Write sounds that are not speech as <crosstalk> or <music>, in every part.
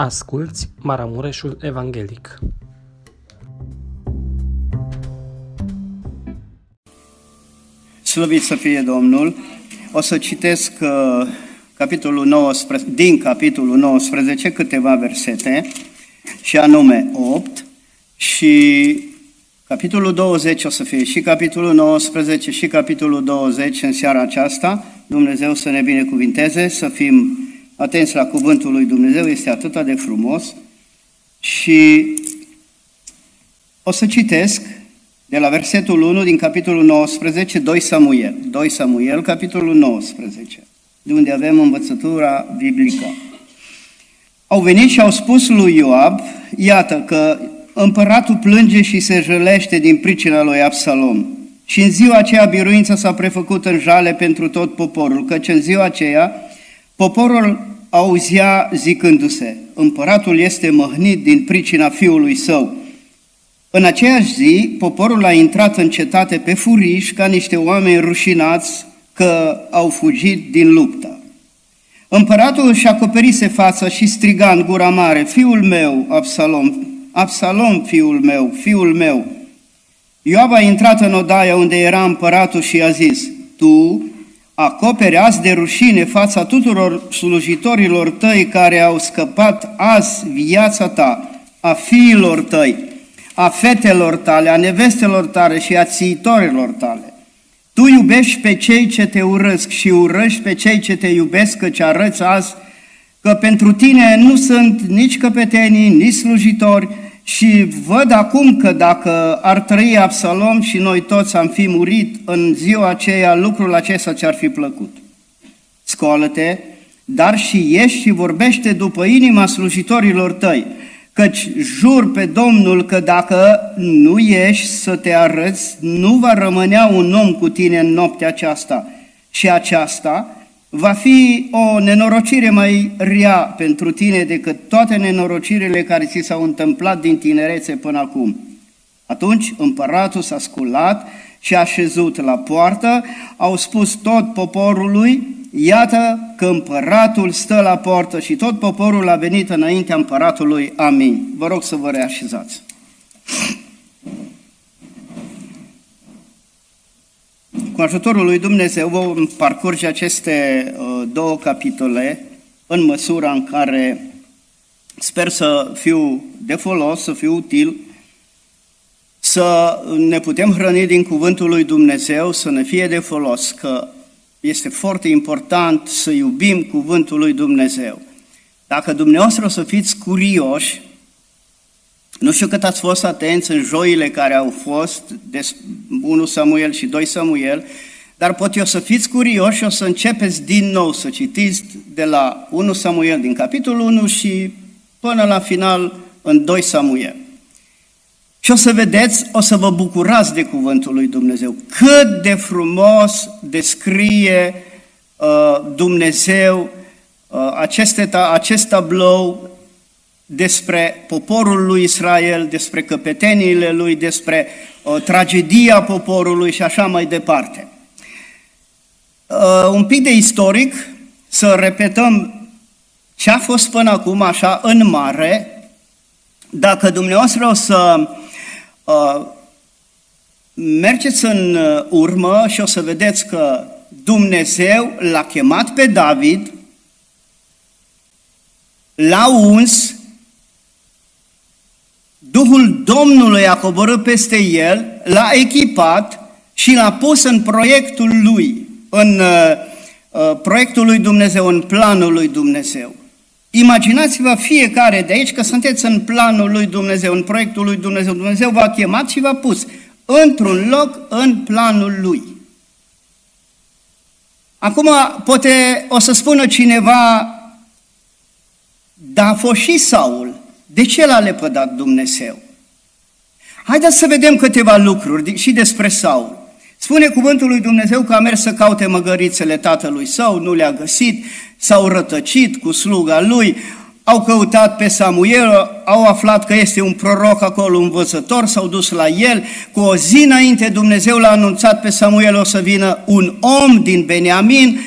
Asculți Maramureșul Evanghelic. Slăvit să fie Domnul! O să citesc uh, capitolul 19, din capitolul 19 câteva versete, și anume 8, și capitolul 20 o să fie și capitolul 19 și capitolul 20 în seara aceasta. Dumnezeu să ne binecuvinteze, să fim atenți la cuvântul lui Dumnezeu, este atât de frumos. Și o să citesc de la versetul 1 din capitolul 19, 2 Samuel. 2 Samuel, capitolul 19, de unde avem învățătura biblică. Au venit și au spus lui Ioab, iată că împăratul plânge și se jălește din pricina lui Absalom. Și în ziua aceea biruința s-a prefăcut în jale pentru tot poporul, căci în ziua aceea poporul auzea zicându-se, împăratul este măhnit din pricina fiului său. În aceeași zi, poporul a intrat în cetate pe furiș ca niște oameni rușinați că au fugit din luptă. Împăratul își acoperise fața și striga în gura mare, fiul meu, Absalom, Absalom, fiul meu, fiul meu. Ioab a intrat în odaia unde era împăratul și a zis, tu acoperi azi de rușine fața tuturor slujitorilor tăi care au scăpat azi viața ta, a fiilor tăi, a fetelor tale, a nevestelor tale și a țiitorilor tale. Tu iubești pe cei ce te urăsc și urăști pe cei ce te iubesc, căci arăți azi că pentru tine nu sunt nici căpetenii, nici slujitori, și văd acum că dacă ar trăi Absalom și noi toți am fi murit în ziua aceea, lucrul acesta ți-ar fi plăcut. Scoală-te, dar și ieși și vorbește după inima slujitorilor tăi, căci jur pe Domnul că dacă nu ieși să te arăți, nu va rămânea un om cu tine în noaptea aceasta. Și aceasta va fi o nenorocire mai rea pentru tine decât toate nenorocirile care ți s-au întâmplat din tinerețe până acum. Atunci împăratul s-a sculat și a șezut la poartă, au spus tot poporului, iată că împăratul stă la poartă și tot poporul a venit înaintea împăratului. Amin. Vă rog să vă reașezați. Cu ajutorul lui Dumnezeu vom parcurge aceste uh, două capitole în măsura în care sper să fiu de folos, să fiu util, să ne putem hrăni din cuvântul lui Dumnezeu, să ne fie de folos, că este foarte important să iubim cuvântul lui Dumnezeu. Dacă dumneavoastră o să fiți curioși nu știu cât ați fost atenți în joile care au fost, de 1 Samuel și 2 Samuel, dar pot eu să fiți curioși și o să începeți din nou să citiți de la 1 Samuel din capitolul 1 și până la final în 2 Samuel. Și o să vedeți, o să vă bucurați de cuvântul lui Dumnezeu. Cât de frumos descrie uh, Dumnezeu uh, aceste, acest tablou despre poporul lui Israel, despre căpeteniile lui, despre uh, tragedia poporului și așa mai departe. Uh, un pic de istoric, să repetăm ce a fost până acum așa în mare, dacă dumneavoastră o să uh, mergeți în uh, urmă și o să vedeți că Dumnezeu l-a chemat pe David, l-a uns Duhul Domnului a coborât peste el, l-a echipat și l-a pus în proiectul lui, în uh, uh, proiectul lui Dumnezeu, în planul lui Dumnezeu. Imaginați-vă fiecare de aici că sunteți în planul lui Dumnezeu, în proiectul lui Dumnezeu. Dumnezeu v-a chemat și v-a pus într-un loc în planul lui. Acum, poate o să spună cineva, dar a fost și Saul. De ce l-a lepădat Dumnezeu? Haideți să vedem câteva lucruri și despre Saul. Spune cuvântul lui Dumnezeu că a mers să caute măgărițele tatălui său, nu le-a găsit, s-au rătăcit cu sluga lui, au căutat pe Samuel, au aflat că este un proroc acolo, un învățător, s-au dus la el. Cu o zi înainte Dumnezeu l-a anunțat pe Samuel o să vină un om din Beniamin,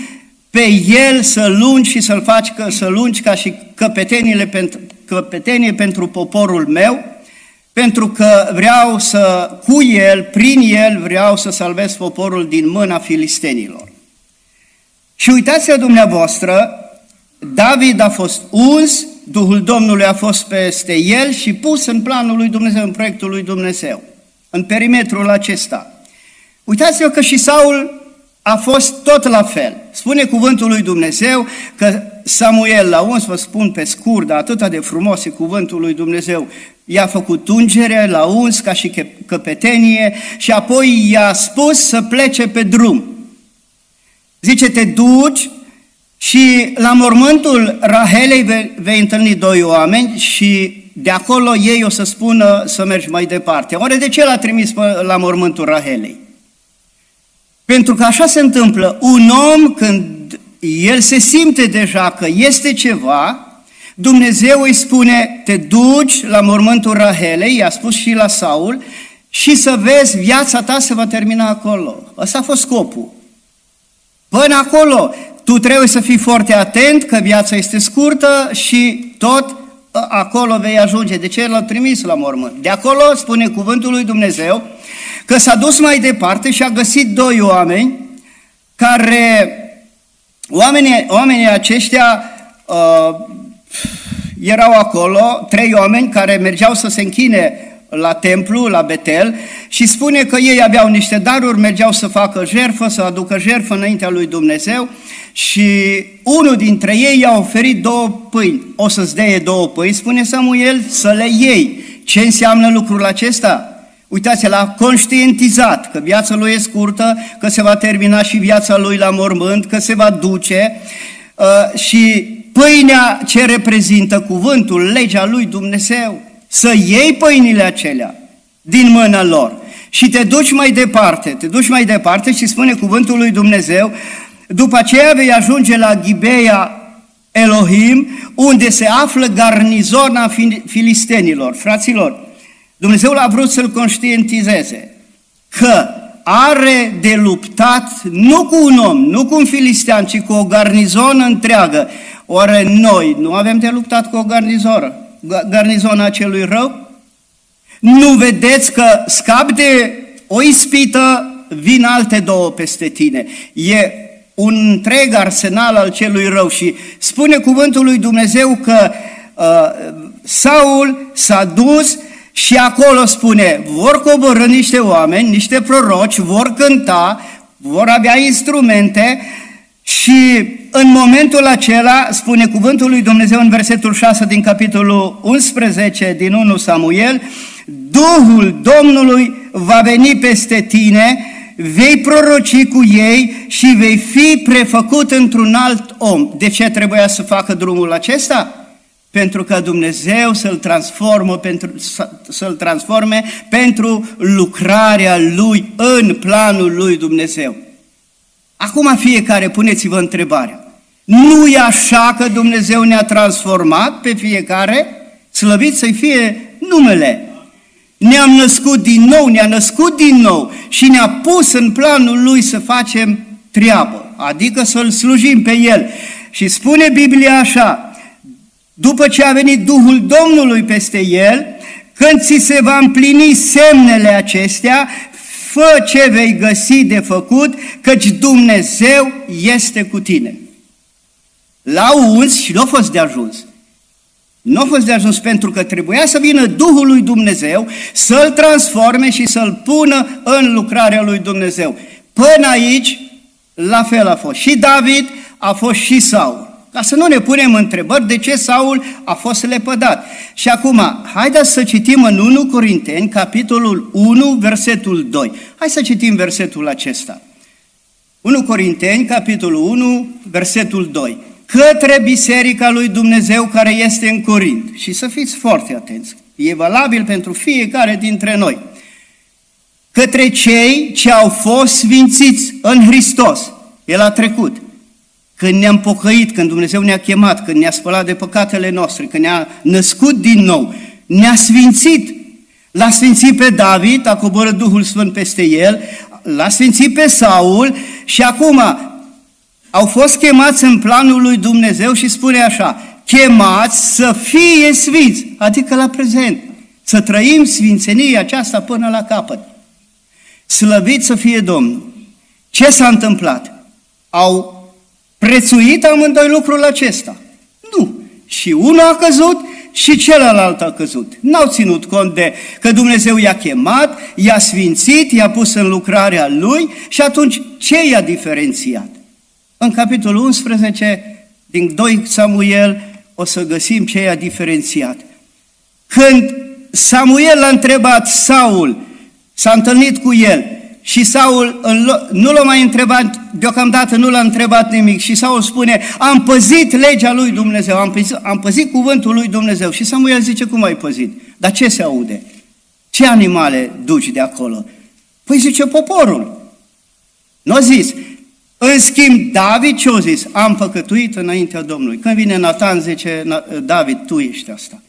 pe el să lungi și să-l faci că, să lungi ca și căpetenile pentru, căpetenie pentru poporul meu, pentru că vreau să, cu el, prin el, vreau să salvez poporul din mâna filistenilor. Și uitați-vă dumneavoastră, David a fost uns, Duhul Domnului a fost peste el și pus în planul lui Dumnezeu, în proiectul lui Dumnezeu, în perimetrul acesta. Uitați-vă că și Saul a fost tot la fel. Spune cuvântul lui Dumnezeu că Samuel la uns, vă spun pe scurt, dar atât de frumos e cuvântul lui Dumnezeu, i-a făcut ungere la uns ca și căpetenie și apoi i-a spus să plece pe drum. Zice, te duci și la mormântul Rahelei vei, vei întâlni doi oameni și de acolo ei o să spună să mergi mai departe. Oare de ce l-a trimis la mormântul Rahelei? Pentru că așa se întâmplă. Un om, când el se simte deja că este ceva, Dumnezeu îi spune, te duci la mormântul Rahelei, i-a spus și la Saul, și să vezi, viața ta se va termina acolo. Ăsta a fost scopul. Până acolo, tu trebuie să fii foarte atent că viața este scurtă și tot ă, acolo vei ajunge. De ce l-a trimis la mormânt? De acolo spune cuvântul lui Dumnezeu că s-a dus mai departe și a găsit doi oameni care, oamenii, oamenii aceștia uh, erau acolo, trei oameni care mergeau să se închine la templu, la Betel, și spune că ei aveau niște daruri, mergeau să facă jerfă, să aducă jerfă înaintea lui Dumnezeu și unul dintre ei i-a oferit două pâini. O să-ți deie două pâini, spune Samuel, să le iei. Ce înseamnă lucrul acesta? Uitați, l-a conștientizat că viața lui e scurtă, că se va termina și viața lui la mormânt, că se va duce uh, și pâinea ce reprezintă cuvântul, legea lui Dumnezeu, să iei pâinile acelea din mâna lor și te duci mai departe, te duci mai departe și spune cuvântul lui Dumnezeu, după aceea vei ajunge la Ghibeia Elohim, unde se află garnizona filistenilor. Fraților, Dumnezeu l-a vrut să-l conștientizeze că are de luptat nu cu un om, nu cu un filistean, ci cu o garnizonă întreagă. Oare noi nu avem de luptat cu o garnizonă, garnizona celui rău? Nu vedeți că scap de o ispită, vin alte două peste tine. E un întreg arsenal al celui rău și spune cuvântul lui Dumnezeu că uh, Saul s-a dus și acolo spune, vor coborâ niște oameni, niște proroci, vor cânta, vor avea instrumente și în momentul acela, spune cuvântul lui Dumnezeu în versetul 6 din capitolul 11 din 1 Samuel, Duhul Domnului va veni peste tine, vei proroci cu ei și vei fi prefăcut într-un alt om. De ce trebuia să facă drumul acesta? Pentru că Dumnezeu să-l transformă pentru, să-l transforme pentru lucrarea lui în planul lui Dumnezeu. Acum fiecare puneți-vă întrebarea. Nu e așa că Dumnezeu ne-a transformat pe fiecare? Slăvit să-i fie numele. Ne-am născut din nou, ne-a născut din nou și ne-a pus în planul lui să facem treabă, adică să-L slujim pe El. Și spune Biblia așa, după ce a venit Duhul Domnului peste el, când ți se va împlini semnele acestea, fă ce vei găsi de făcut, căci Dumnezeu este cu tine. La uns și nu a fost de ajuns. Nu a fost de ajuns pentru că trebuia să vină Duhul lui Dumnezeu să-l transforme și să-l pună în lucrarea lui Dumnezeu. Până aici, la fel a fost. Și David a fost și Saul. Ca să nu ne punem întrebări de ce Saul a fost lepădat. Și acum, haideți să citim în 1 Corinteni, capitolul 1, versetul 2. Hai să citim versetul acesta. 1 Corinteni, capitolul 1, versetul 2. Către biserica lui Dumnezeu care este în Corint. Și să fiți foarte atenți. E valabil pentru fiecare dintre noi. Către cei ce au fost sfințiți în Hristos. El a trecut când ne-am pocăit, când Dumnezeu ne-a chemat, când ne-a spălat de păcatele noastre, când ne-a născut din nou, ne-a sfințit. L-a sfințit pe David, a coborât Duhul Sfânt peste el, l-a sfințit pe Saul și acum au fost chemați în planul lui Dumnezeu și spune așa, chemați să fie sfinți, adică la prezent, să trăim sfințenia aceasta până la capăt. Slăvit să fie Domnul! Ce s-a întâmplat? Au prețuit amândoi lucrul acesta? Nu. Și unul a căzut și celălalt a căzut. N-au ținut cont de că Dumnezeu i-a chemat, i-a sfințit, i-a pus în lucrarea lui și atunci ce i-a diferențiat? În capitolul 11 din 2 Samuel o să găsim ce i-a diferențiat. Când Samuel l-a întrebat Saul, s-a întâlnit cu el și Saul nu l-a mai întrebat, deocamdată nu l-a întrebat nimic și Saul spune, am păzit legea lui Dumnezeu, am păzit, am păzit cuvântul lui Dumnezeu. Și Samuel zice, cum ai păzit? Dar ce se aude? Ce animale duci de acolo? Păi zice, poporul. Nu a zis. În schimb, David ce a zis? Am păcătuit înaintea Domnului. Când vine Nathan, zice, David, tu ești asta.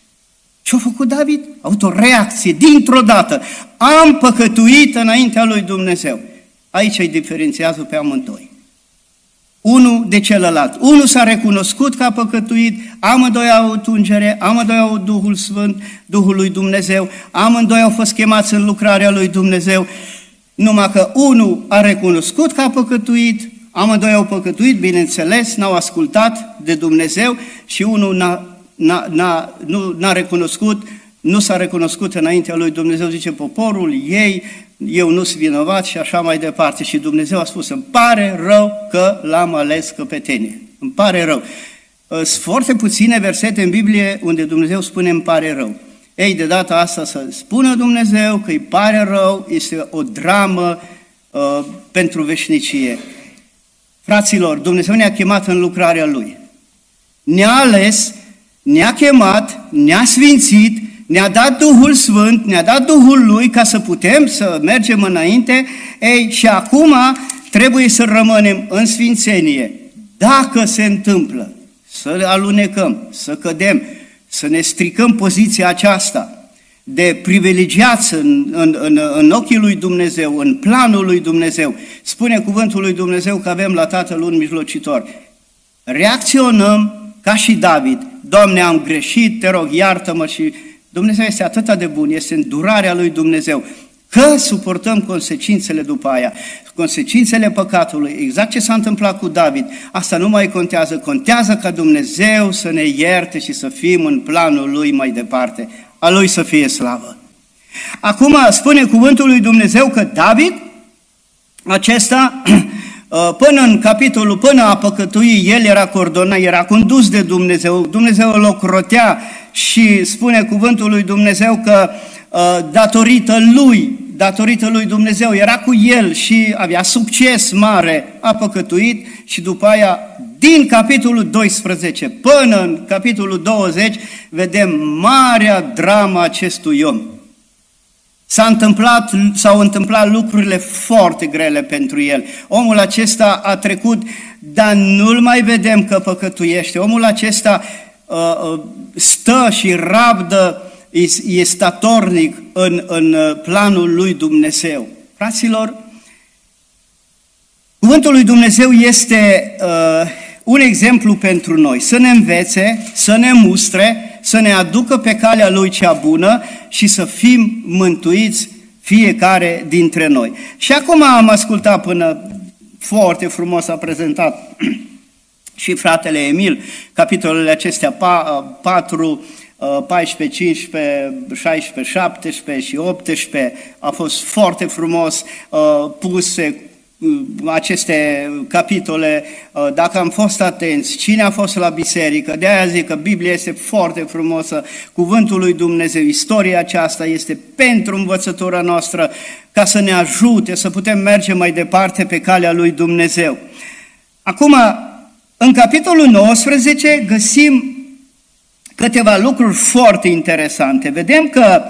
Ce-a făcut David? A avut o reacție dintr-o dată. Am păcătuit înaintea lui Dumnezeu. Aici îi diferențiază pe amândoi. Unul de celălalt. Unul s-a recunoscut că a păcătuit, amândoi au avut ungere, amândoi au avut Duhul Sfânt, Duhul lui Dumnezeu, amândoi au fost chemați în lucrarea lui Dumnezeu, numai că unul a recunoscut că a păcătuit, amândoi au păcătuit, bineînțeles, n-au ascultat de Dumnezeu și unul n-a n-a, n-a, nu, n-a recunoscut, nu s-a recunoscut înaintea lui Dumnezeu, zice poporul ei, eu nu sunt vinovat și așa mai departe. Și Dumnezeu a spus, îmi pare rău că l-am ales căpetenie. Îmi pare rău. Sunt foarte puține versete în Biblie unde Dumnezeu spune îmi pare rău. Ei, de data asta să spună Dumnezeu că îi pare rău, este o dramă uh, pentru veșnicie. Fraților, Dumnezeu ne-a chemat în lucrarea Lui. Ne-a ales ne-a chemat, ne-a sfințit, ne-a dat Duhul Sfânt, ne-a dat Duhul Lui ca să putem să mergem înainte, ei, și acum trebuie să rămânem în sfințenie. Dacă se întâmplă să alunecăm, să cădem, să ne stricăm poziția aceasta de privilegiați în, în, în, în ochii lui Dumnezeu, în planul lui Dumnezeu, spune cuvântul lui Dumnezeu că avem la Tatăl un mijlocitor. Reacționăm ca și David, Doamne, am greșit, te rog, iartă-mă și Dumnezeu este atât de bun, este îndurarea lui Dumnezeu, că suportăm consecințele după aia, consecințele păcatului, exact ce s-a întâmplat cu David, asta nu mai contează, contează ca Dumnezeu să ne ierte și să fim în planul Lui mai departe, a Lui să fie slavă. Acum spune cuvântul lui Dumnezeu că David, acesta Uh, <clears throat> până în capitolul, până a păcătui, el era coordonat, era condus de Dumnezeu, Dumnezeu îl ocrotea și spune cuvântul lui Dumnezeu că uh, datorită lui, datorită lui Dumnezeu, era cu el și avea succes mare, a păcătuit și după aia, din capitolul 12 până în capitolul 20, vedem marea drama acestui om. S-a întâmplat, s-au întâmplat lucrurile foarte grele pentru el. Omul acesta a trecut, dar nu-l mai vedem că păcătuiește. Omul acesta uh, uh stă și rabdă, e statornic în, în uh, planul lui Dumnezeu. Fraților, cuvântul lui Dumnezeu este uh, un exemplu pentru noi, să ne învețe, să ne mustre, să ne aducă pe calea Lui cea bună și să fim mântuiți fiecare dintre noi. Și acum am ascultat până foarte frumos a prezentat <clears throat> și fratele Emil capitolele acestea 4, 14, 15, 16, 17 și 18 a fost foarte frumos uh, puse aceste capitole, uh, dacă am fost atenți, cine a fost la biserică, de aia zic că Biblia este foarte frumoasă, cuvântul lui Dumnezeu, istoria aceasta este pentru învățătura noastră, ca să ne ajute să putem merge mai departe pe calea lui Dumnezeu. Acum, în capitolul 19 găsim câteva lucruri foarte interesante. Vedem că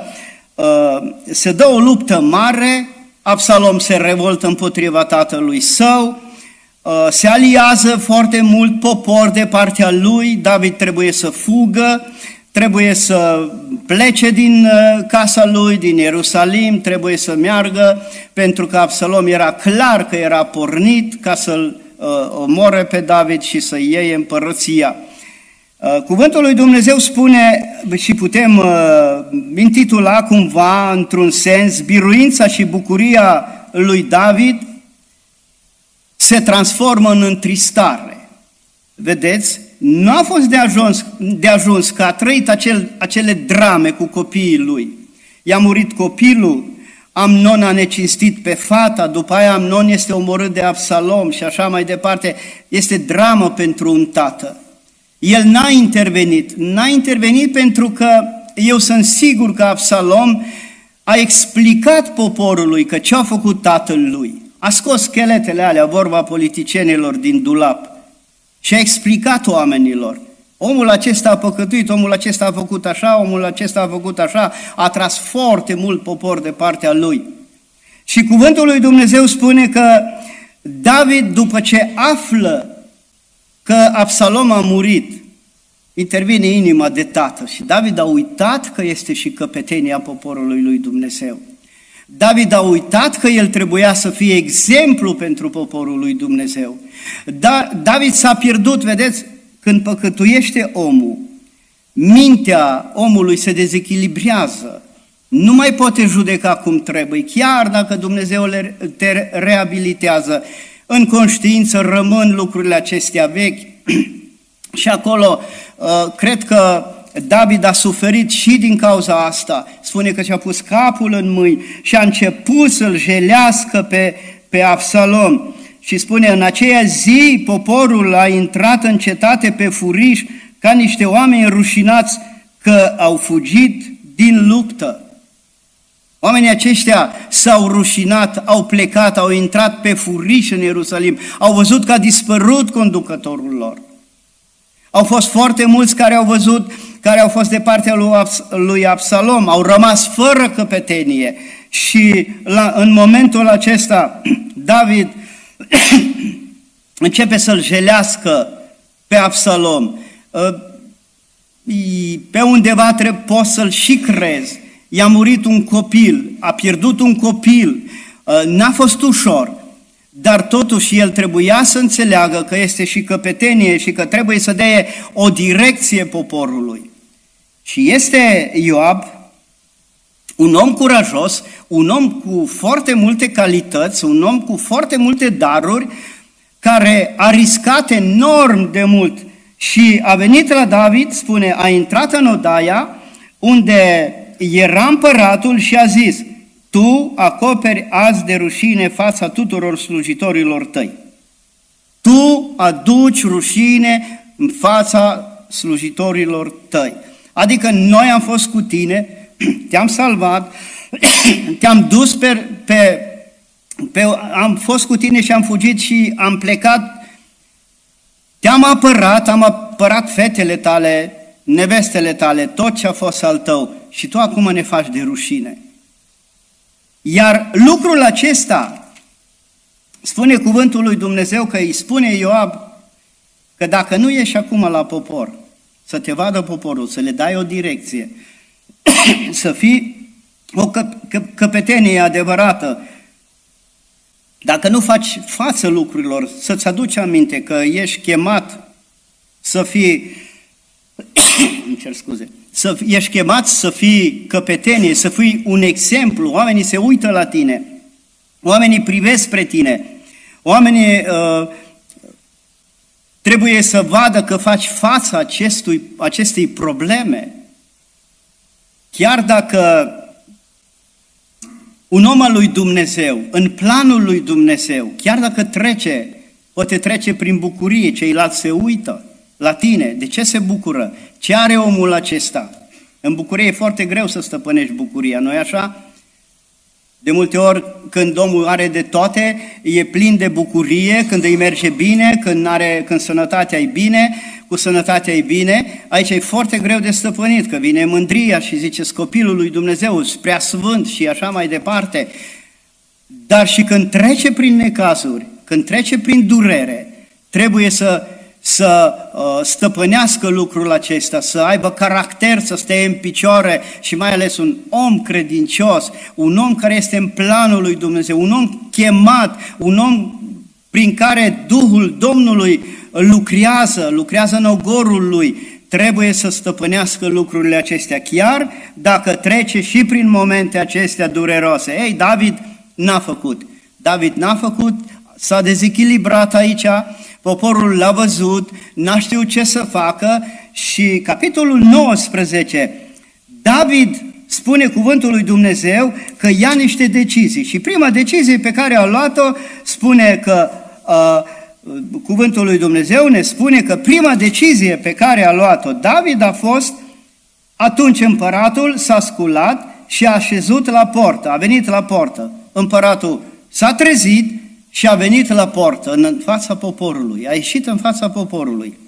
uh, se dă o luptă mare Absalom se revoltă împotriva tatălui său, uh, se aliază foarte mult popor de partea lui, David trebuie să fugă, trebuie să plece din uh, casa lui, din Ierusalim, trebuie să meargă, pentru că Absalom era clar că era pornit ca să-l uh, omoare pe David și să iei împărăția. Uh, cuvântul lui Dumnezeu spune și putem uh, intitula cumva într-un sens biruința și bucuria lui David se transformă în întristare. Vedeți? Nu a fost de ajuns, de ajuns că a trăit acel, acele drame cu copiii lui. I-a murit copilul, Amnon a necinstit pe fata, după aia Amnon este omorât de Absalom și așa mai departe. Este dramă pentru un tată. El n-a intervenit. N-a intervenit pentru că eu sunt sigur că Absalom a explicat poporului că ce a făcut tatăl lui. A scos scheletele alea, vorba politicienilor din dulap, și a explicat oamenilor. Omul acesta a păcătuit, omul acesta a făcut așa, omul acesta a făcut așa, a tras foarte mult popor de partea lui. Și cuvântul lui Dumnezeu spune că David, după ce află că Absalom a murit, intervine inima de tată și David a uitat că este și căpetenia poporului lui Dumnezeu. David a uitat că el trebuia să fie exemplu pentru poporul lui Dumnezeu. Da, David s-a pierdut, vedeți, când păcătuiește omul, mintea omului se dezechilibrează, nu mai poate judeca cum trebuie, chiar dacă Dumnezeu le, te reabilitează. În conștiință rămân lucrurile acestea vechi <clears throat> și acolo uh, cred că David a suferit și din cauza asta. Spune că și-a pus capul în mâini și a început să-l jelească pe, pe Absalom. Și spune, în aceea zi poporul a intrat în cetate pe furiș ca niște oameni rușinați că au fugit din luptă. Oamenii aceștia s-au rușinat, au plecat, au intrat pe furiș în Ierusalim, au văzut că a dispărut conducătorul lor. Au fost foarte mulți care au văzut, care au fost de partea lui, Abs- lui Absalom, au rămas fără căpetenie și la, în momentul acesta <clears throat> David <clears throat> începe să-l jelească pe Absalom. Ă, pe undeva trebuie, poți să-l și crezi. I-a murit un copil, a pierdut un copil, ă, n-a fost ușor, dar totuși el trebuia să înțeleagă că este și căpetenie și că trebuie să dea o direcție poporului. Și este Ioab un om curajos, un om cu foarte multe calități, un om cu foarte multe daruri, care a riscat enorm de mult și a venit la David, spune, a intrat în Odaia, unde era împăratul și a zis, tu acoperi azi de rușine fața tuturor slujitorilor tăi. Tu aduci rușine în fața slujitorilor tăi. Adică noi am fost cu tine, <clears throat> te-am salvat, <clears throat> te-am dus pe, pe, pe, am fost cu tine și am fugit și am plecat, te-am apărat, am apărat fetele tale, nevestele tale, tot ce a fost al tău și tu acum ne faci de rușine. Iar lucrul acesta, spune cuvântul lui Dumnezeu că îi spune Ioab că dacă nu ieși acum la popor, să te vadă poporul, să le dai o direcție, <coughs> să fii o căpetenie adevărată, dacă nu faci față lucrurilor, să-ți aduci aminte că ești chemat să fii, <coughs> îmi cer scuze, să ești chemat să fii căpetenie, să fii un exemplu, oamenii se uită la tine, oamenii privesc spre tine, oamenii uh, trebuie să vadă că faci față acestui, acestei probleme. Chiar dacă un om al lui Dumnezeu, în planul lui Dumnezeu, chiar dacă trece, poate trece prin bucurie, ceilalți se uită la tine. De ce se bucură? Ce are omul acesta? În bucurie e foarte greu să stăpânești bucuria, nu-i așa? De multe ori, când omul are de toate, e plin de bucurie, când îi merge bine, când, are, când sănătatea e bine, cu sănătatea e bine, aici e foarte greu de stăpânit, că vine mândria și zice copilul lui Dumnezeu, prea sfânt și așa mai departe. Dar și când trece prin necazuri, când trece prin durere, trebuie să să uh, stăpânească lucrul acesta, să aibă caracter, să stea în picioare și mai ales un om credincios, un om care este în planul lui Dumnezeu, un om chemat, un om prin care Duhul Domnului lucrează, lucrează în ogorul lui, trebuie să stăpânească lucrurile acestea, chiar dacă trece și prin momente acestea dureroase. Ei, David n-a făcut. David n-a făcut, s-a dezechilibrat aici, poporul l-a văzut, n-a știut ce să facă și capitolul 19, David spune cuvântul lui Dumnezeu că ia niște decizii și prima decizie pe care a luat-o spune că uh, cuvântul lui Dumnezeu ne spune că prima decizie pe care a luat-o David a fost atunci împăratul s-a sculat și a așezut la portă, a venit la portă. Împăratul s-a trezit și a venit la portă, în fața poporului, a ieșit în fața poporului.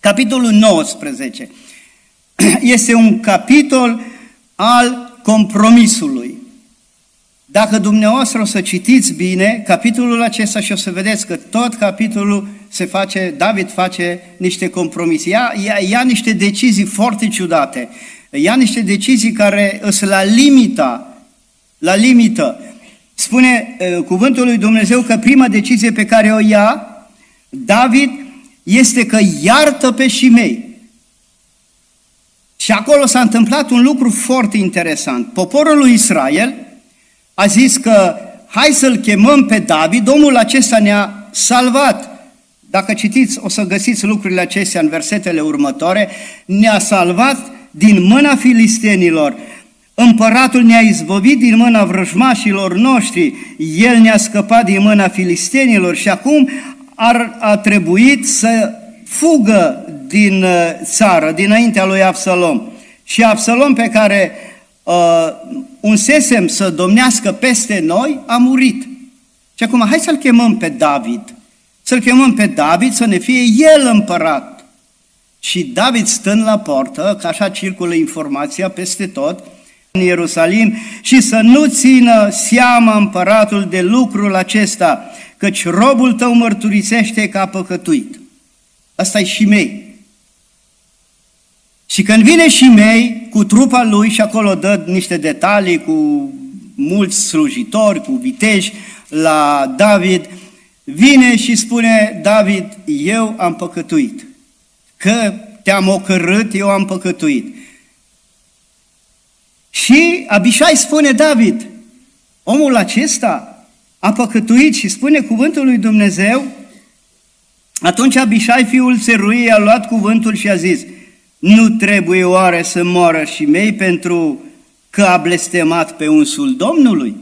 Capitolul 19 <clears throat> este un capitol al compromisului. Dacă dumneavoastră o să citiți bine capitolul acesta și o să vedeți că tot capitolul se face, David face niște compromisii, ia, ia, ia niște decizii foarte ciudate, ia niște decizii care sunt la limita, la limită. Spune uh, cuvântul lui Dumnezeu că prima decizie pe care o ia David este că iartă pe mei. Și acolo s-a întâmplat un lucru foarte interesant. Poporul lui Israel a zis că hai să-l chemăm pe David, omul acesta ne-a salvat. Dacă citiți, o să găsiți lucrurile acestea în versetele următoare, ne-a salvat din mâna filistenilor. Împăratul ne-a izbăvit din mâna vrăjmașilor noștri, el ne-a scăpat din mâna filistenilor și acum ar a trebuit să fugă din uh, țară, dinaintea lui Absalom. Și Absalom pe care uh, unsesem să domnească peste noi, a murit. Și acum, hai să-l chemăm pe David. Să-l chemăm pe David să ne fie el împărat. Și David stând la portă, că așa circulă informația peste tot, în Ierusalim, și să nu țină seama împăratul de lucrul acesta, căci robul tău mărturisește că a păcătuit. Asta e și mei. Și când vine și mei cu trupa lui și acolo dă niște detalii cu mulți slujitori, cu viteji la David, vine și spune, David, eu am păcătuit. Că te-am ocărât, eu am păcătuit. Și Abishai spune, David, omul acesta a păcătuit și spune cuvântul lui Dumnezeu, atunci Abishai, fiul Seruiei, a luat cuvântul și a zis, nu trebuie oare să moară și mei pentru că a blestemat pe unsul Domnului?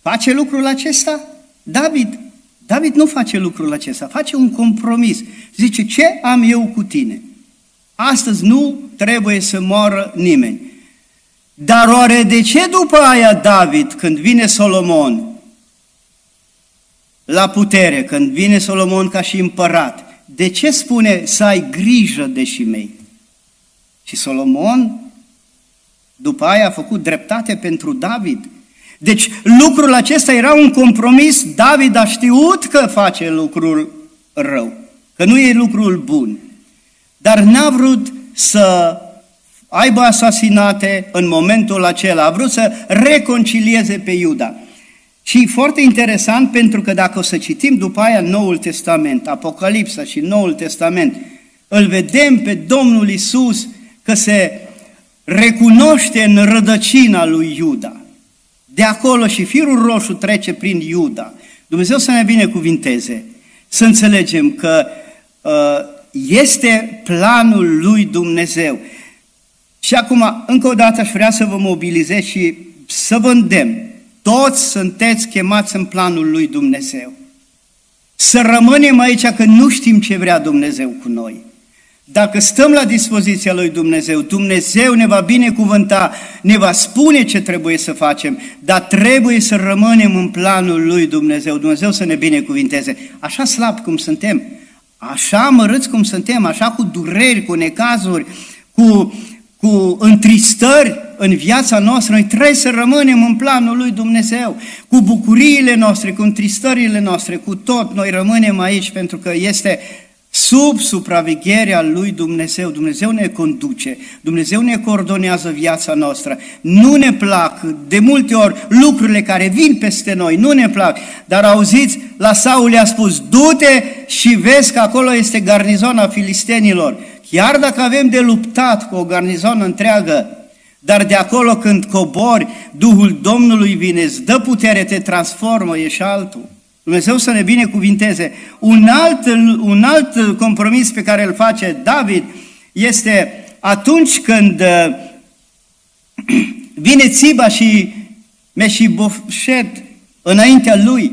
Face lucrul acesta? David. David nu face lucrul acesta, face un compromis. Zice, ce am eu cu tine? Astăzi nu trebuie să moară nimeni. Dar oare de ce după aia David, când vine Solomon la putere, când vine Solomon ca și împărat, de ce spune să ai grijă de și mei? Și Solomon după aia a făcut dreptate pentru David. Deci lucrul acesta era un compromis, David a știut că face lucrul rău, că nu e lucrul bun, dar n-a vrut să aibă asasinate în momentul acela, a vrut să reconcilieze pe Iuda. Și foarte interesant pentru că dacă o să citim după aia Noul Testament, Apocalipsa și Noul Testament, îl vedem pe Domnul Isus că se recunoaște în rădăcina lui Iuda. De acolo și firul roșu trece prin Iuda. Dumnezeu să ne binecuvinteze, să înțelegem că uh, este planul lui Dumnezeu. Și acum, încă o dată aș vrea să vă mobilizez și să vă îndemn toți sunteți chemați în planul lui Dumnezeu. Să rămânem aici că nu știm ce vrea Dumnezeu cu noi. Dacă stăm la dispoziția lui Dumnezeu, Dumnezeu ne va binecuvânta, ne va spune ce trebuie să facem, dar trebuie să rămânem în planul lui Dumnezeu. Dumnezeu să ne binecuvinteze. Așa slab cum suntem, așa mărâți cum suntem, așa cu dureri, cu necazuri, cu cu întristări în viața noastră, noi trebuie să rămânem în planul lui Dumnezeu, cu bucuriile noastre, cu întristările noastre, cu tot, noi rămânem aici pentru că este sub supravegherea lui Dumnezeu. Dumnezeu ne conduce, Dumnezeu ne coordonează viața noastră. Nu ne plac de multe ori lucrurile care vin peste noi, nu ne plac. Dar auziți, la Saul i-a spus, du-te și vezi că acolo este garnizona filistenilor. Chiar dacă avem de luptat cu o garnizonă întreagă, dar de acolo când cobori, Duhul Domnului vine, îți dă putere, te transformă, ești altul. Dumnezeu să ne binecuvinteze. Un alt, un alt compromis pe care îl face David este atunci când uh, <clears throat> vine Țiba și Meșibofșet înaintea lui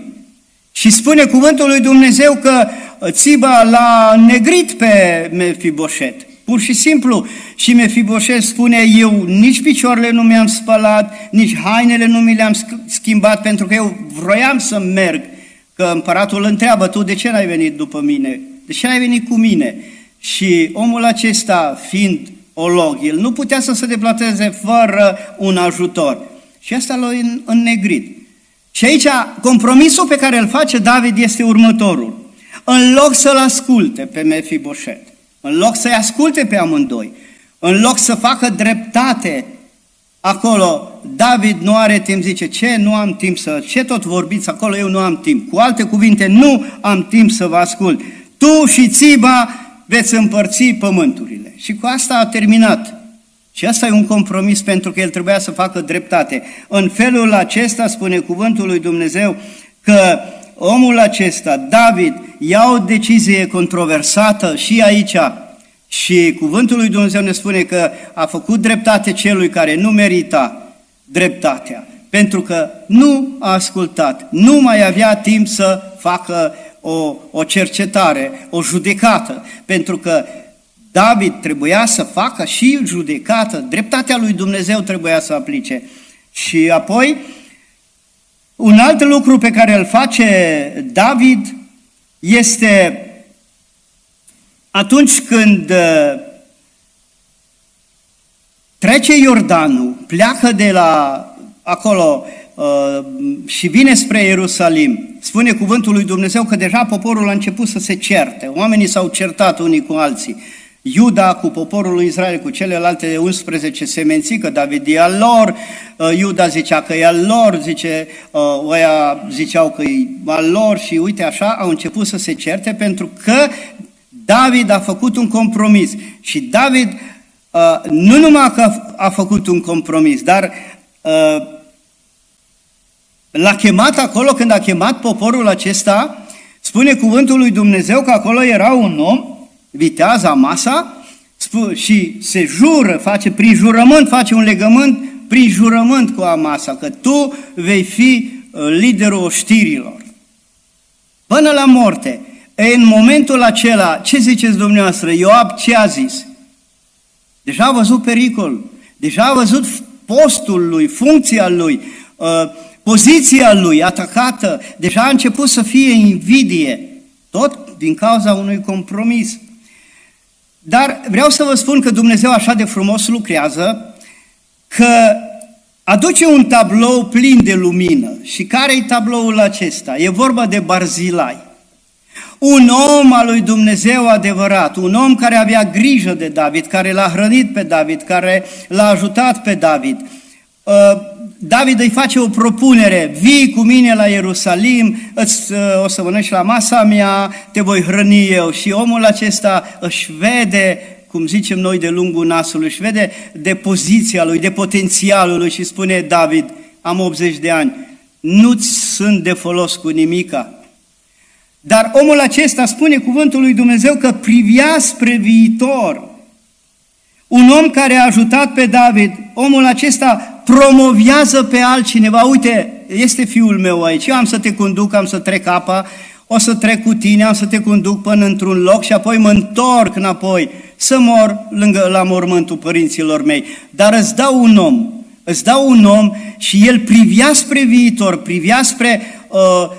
și spune cuvântul lui Dumnezeu că Țiba l-a negrit pe Mefiboșet. Pur și simplu. Și Mefiboșet spune, eu nici picioarele nu mi-am spălat, nici hainele nu mi le-am schimbat, pentru că eu vroiam să merg. Că împăratul îl întreabă, tu de ce n-ai venit după mine? De ce n-ai venit cu mine? Și omul acesta, fiind olog, el nu putea să se deplateze fără un ajutor. Și asta l-a înnegrit. Și aici compromisul pe care îl face David este următorul. În loc să-l asculte pe Mefiboset, în loc să-i asculte pe amândoi, în loc să facă dreptate acolo, David nu are timp, zice, ce nu am timp să, ce tot vorbiți acolo, eu nu am timp. Cu alte cuvinte, nu am timp să vă ascult. Tu și Țiba veți împărți pământurile. Și cu asta a terminat. Și asta e un compromis pentru că el trebuia să facă dreptate. În felul acesta, spune cuvântul lui Dumnezeu, că omul acesta, David, ia o decizie controversată și aici, și cuvântul lui Dumnezeu ne spune că a făcut dreptate celui care nu merita dreptatea, pentru că nu a ascultat, nu mai avea timp să facă o, o cercetare, o judecată, pentru că David trebuia să facă și judecată, dreptatea lui Dumnezeu trebuia să aplice. Și apoi, un alt lucru pe care îl face David este atunci când uh, trece Iordanul, pleacă de la acolo uh, și vine spre Ierusalim, spune cuvântul lui Dumnezeu că deja poporul a început să se certe. Oamenii s-au certat unii cu alții. Iuda cu poporul lui Israel, cu celelalte 11 semenții, că David e al lor, uh, Iuda zicea că e al lor, zice, oia ziceau că e al lor și uite așa au început să se certe pentru că David a făcut un compromis și David uh, nu numai că a făcut un compromis, dar uh, l-a chemat acolo când a chemat poporul acesta, spune cuvântul lui Dumnezeu că acolo era un om, vitează masa, și se jură, face prin jurământ, face un legământ prin jurământ cu Amasa, că tu vei fi uh, liderul oștirilor. Până la moarte, în momentul acela, ce ziceți dumneavoastră? Ioab ce a zis? Deja a văzut pericol, deja a văzut postul lui, funcția lui, uh, poziția lui atacată, deja a început să fie invidie, tot din cauza unui compromis. Dar vreau să vă spun că Dumnezeu așa de frumos lucrează, că aduce un tablou plin de lumină. Și care e tabloul acesta? E vorba de Barzilai. Un om al lui Dumnezeu adevărat, un om care avea grijă de David, care l-a hrănit pe David, care l-a ajutat pe David. Uh, David îi face o propunere, vii cu mine la Ierusalim, îți, uh, o să mănânci la masa mea, te voi hrăni eu. Și omul acesta își vede, cum zicem noi de lungul nasului, își vede de poziția lui, de potențialul lui și spune, David, am 80 de ani, nu-ți sunt de folos cu nimica, dar omul acesta spune cuvântul lui Dumnezeu că privea spre viitor. Un om care a ajutat pe David, omul acesta promovează pe altcineva. Uite, este fiul meu aici, eu am să te conduc, am să trec apa, o să trec cu tine, am să te conduc până într-un loc și apoi mă întorc înapoi să mor lângă, la mormântul părinților mei. Dar îți dau un om, îți dau un om și el privea spre viitor, privea spre uh, Uh,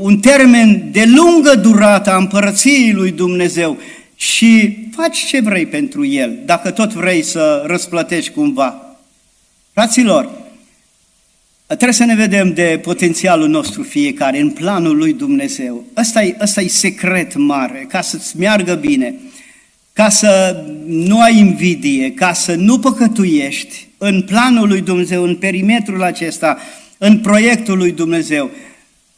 un termen de lungă durată a împărăției lui Dumnezeu și faci ce vrei pentru el, dacă tot vrei să răsplătești cumva. Fraților, Trebuie să ne vedem de potențialul nostru fiecare, în planul lui Dumnezeu. Ăsta e, ăsta e secret mare, ca să-ți meargă bine, ca să nu ai invidie, ca să nu păcătuiești în planul lui Dumnezeu, în perimetrul acesta, în proiectul lui Dumnezeu.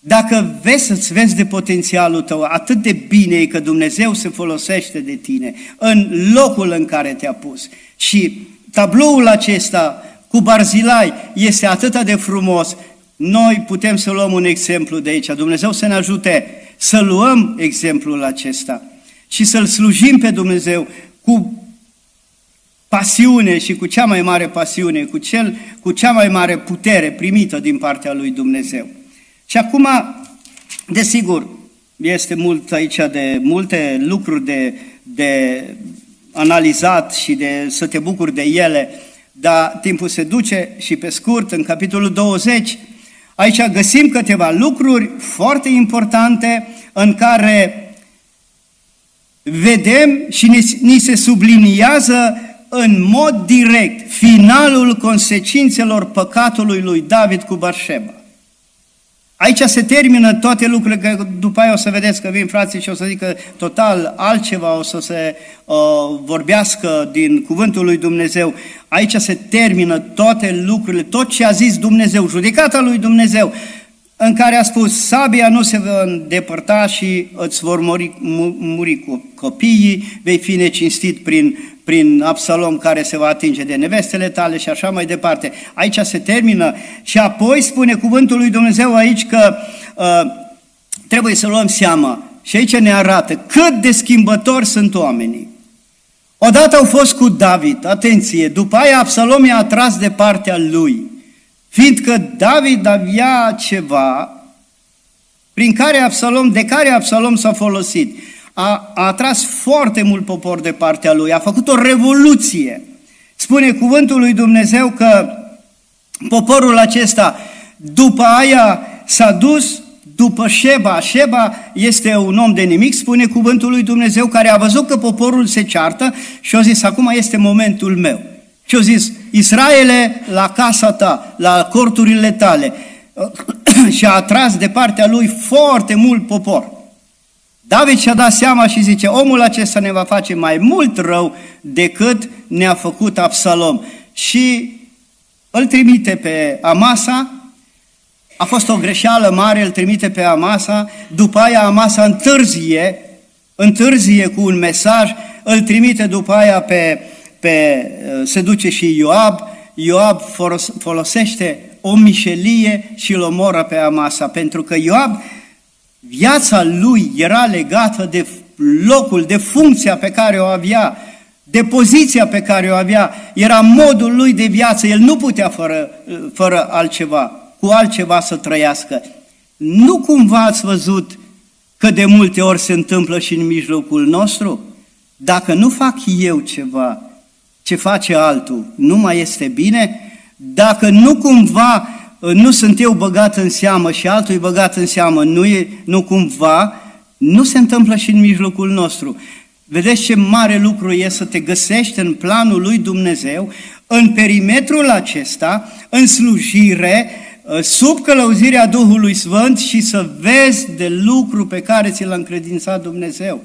Dacă vezi să-ți vezi de potențialul tău, atât de bine e că Dumnezeu se folosește de tine în locul în care te-a pus. Și tabloul acesta cu Barzilai este atât de frumos, noi putem să luăm un exemplu de aici. Dumnezeu să ne ajute să luăm exemplul acesta și să-L slujim pe Dumnezeu cu pasiune și cu cea mai mare pasiune, cu, cel, cu cea mai mare putere primită din partea lui Dumnezeu. Și acum, desigur, este mult aici de multe lucruri de, de analizat și de să te bucuri de ele, dar timpul se duce și pe scurt, în capitolul 20, aici găsim câteva lucruri foarte importante în care vedem și ni se subliniază în mod direct finalul consecințelor păcatului lui David cu Barșeba. Aici se termină toate lucrurile, că după aia o să vedeți că vin frații și o să zică total altceva, o să se uh, vorbească din cuvântul lui Dumnezeu. Aici se termină toate lucrurile, tot ce a zis Dumnezeu, judecata lui Dumnezeu, în care a spus, sabia nu se va îndepărta și îți vor muri, muri cu copiii, vei fi necinstit prin prin Absalom care se va atinge de nevestele tale și așa mai departe. Aici se termină. Și apoi spune cuvântul lui Dumnezeu aici că uh, trebuie să luăm seama și aici ne arată cât de schimbători sunt oamenii. Odată au fost cu David, atenție, după aia Absalom i-a atras de partea lui, fiindcă David avea ceva prin care Absalom, de care Absalom s-a folosit a, a atras foarte mult popor de partea lui, a făcut o revoluție. Spune cuvântul lui Dumnezeu că poporul acesta după aia s-a dus după Sheba. Sheba este un om de nimic, spune cuvântul lui Dumnezeu, care a văzut că poporul se ceartă și a zis, acum este momentul meu. Și a zis, Israele, la casa ta, la corturile tale. <clears throat> și a atras de partea lui foarte mult popor. David și-a dat seama și zice, omul acesta ne va face mai mult rău decât ne-a făcut Absalom. Și îl trimite pe Amasa, a fost o greșeală mare, îl trimite pe Amasa, după aia Amasa întârzie, întârzie cu un mesaj, îl trimite după aia pe, pe se duce și Ioab, Ioab folosește o mișelie și îl omoră pe Amasa, pentru că Ioab Viața lui era legată de locul, de funcția pe care o avea, de poziția pe care o avea, era modul lui de viață, el nu putea fără, fără altceva, cu altceva să trăiască. Nu cumva ați văzut că de multe ori se întâmplă și în mijlocul nostru? Dacă nu fac eu ceva, ce face altul, nu mai este bine? Dacă nu cumva nu sunt eu băgat în seamă și altul e băgat în seamă, nu, e, nu cumva, nu se întâmplă și în mijlocul nostru. Vedeți ce mare lucru e să te găsești în planul lui Dumnezeu, în perimetrul acesta, în slujire, ă, sub călăuzirea Duhului Sfânt și să vezi de lucru pe care ți l-a încredințat Dumnezeu.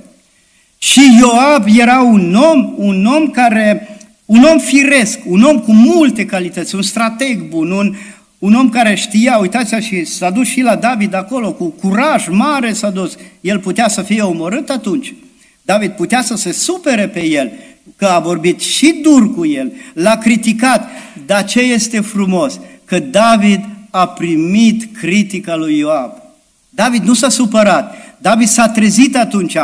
Și Ioab era un om, un om care, un om firesc, un om cu multe calități, un strateg bun, un, un om care știa, uitați și s-a dus și la David acolo, cu curaj mare s-a dus. El putea să fie omorât atunci. David putea să se supere pe el, că a vorbit și dur cu el, l-a criticat. Dar ce este frumos? Că David a primit critica lui Ioab. David nu s-a supărat, David s-a trezit atunci,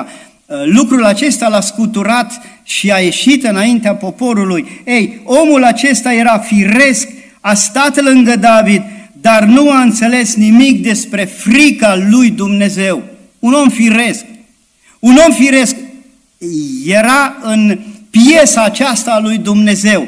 lucrul acesta l-a scuturat și a ieșit înaintea poporului. Ei, omul acesta era firesc, a stat lângă David, dar nu a înțeles nimic despre frica lui Dumnezeu. Un om firesc. Un om firesc era în piesa aceasta a lui Dumnezeu.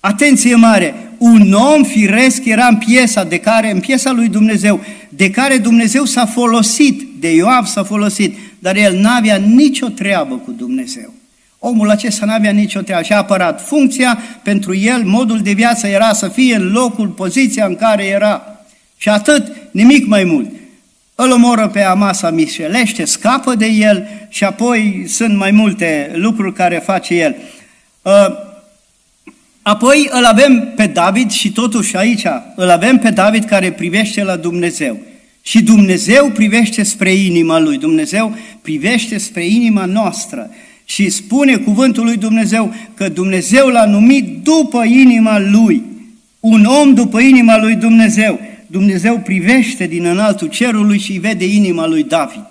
Atenție mare! Un om firesc era în piesa de care, în piesa lui Dumnezeu, de care Dumnezeu s-a folosit, de Ioab s-a folosit, dar el n-avea nicio treabă cu Dumnezeu. Omul acesta nu avea nicio treabă și a apărat funcția, pentru el modul de viață era să fie în locul, poziția în care era. Și atât, nimic mai mult. Îl omoră pe Amasa, mișelește, scapă de el și apoi sunt mai multe lucruri care face el. Uh, apoi îl avem pe David și totuși aici îl avem pe David care privește la Dumnezeu. Și Dumnezeu privește spre inima lui, Dumnezeu privește spre inima noastră. Și spune cuvântul lui Dumnezeu că Dumnezeu l-a numit după inima lui, un om după inima lui Dumnezeu. Dumnezeu privește din înaltul cerului și vede inima lui David.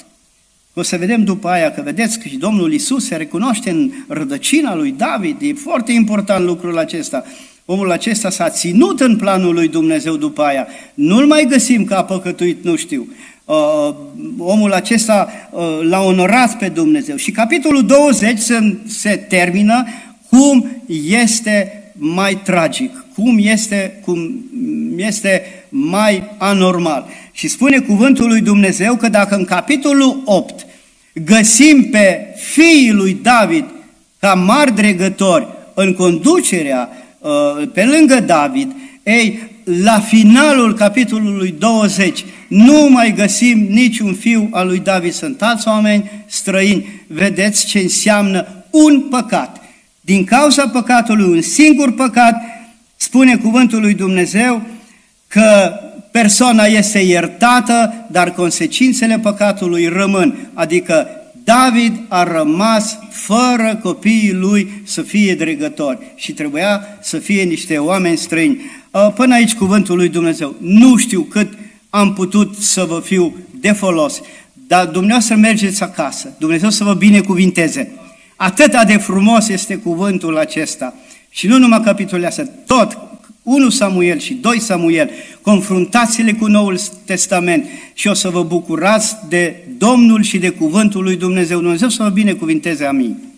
O să vedem după aia că vedeți că și Domnul Isus se recunoaște în rădăcina lui David. E foarte important lucrul acesta. Omul acesta s-a ținut în planul lui Dumnezeu după aia. Nu-l mai găsim ca păcătuit, nu știu. Uh, omul acesta uh, l-a onorat pe Dumnezeu. Și capitolul 20 se, se termină cum este mai tragic, cum este, cum este mai anormal. Și spune cuvântul lui Dumnezeu că dacă în capitolul 8 găsim pe fiii lui David ca mari dregători în conducerea uh, pe lângă David, ei, la finalul capitolului 20 nu mai găsim niciun fiu al lui David. Sunt alți oameni străini. Vedeți ce înseamnă un păcat. Din cauza păcatului, un singur păcat, spune cuvântul lui Dumnezeu că persoana este iertată, dar consecințele păcatului rămân. Adică David a rămas fără copiii lui să fie dregători și trebuia să fie niște oameni străini. Uh, până aici cuvântul lui Dumnezeu. Nu știu cât am putut să vă fiu de folos, dar Dumnezeu să mergeți acasă, Dumnezeu să vă binecuvinteze. Atât de frumos este cuvântul acesta. Și nu numai capitolul ăsta, tot 1 Samuel și 2 Samuel, confruntați-le cu Noul Testament și o să vă bucurați de Domnul și de cuvântul lui Dumnezeu. Dumnezeu să vă binecuvinteze, amin.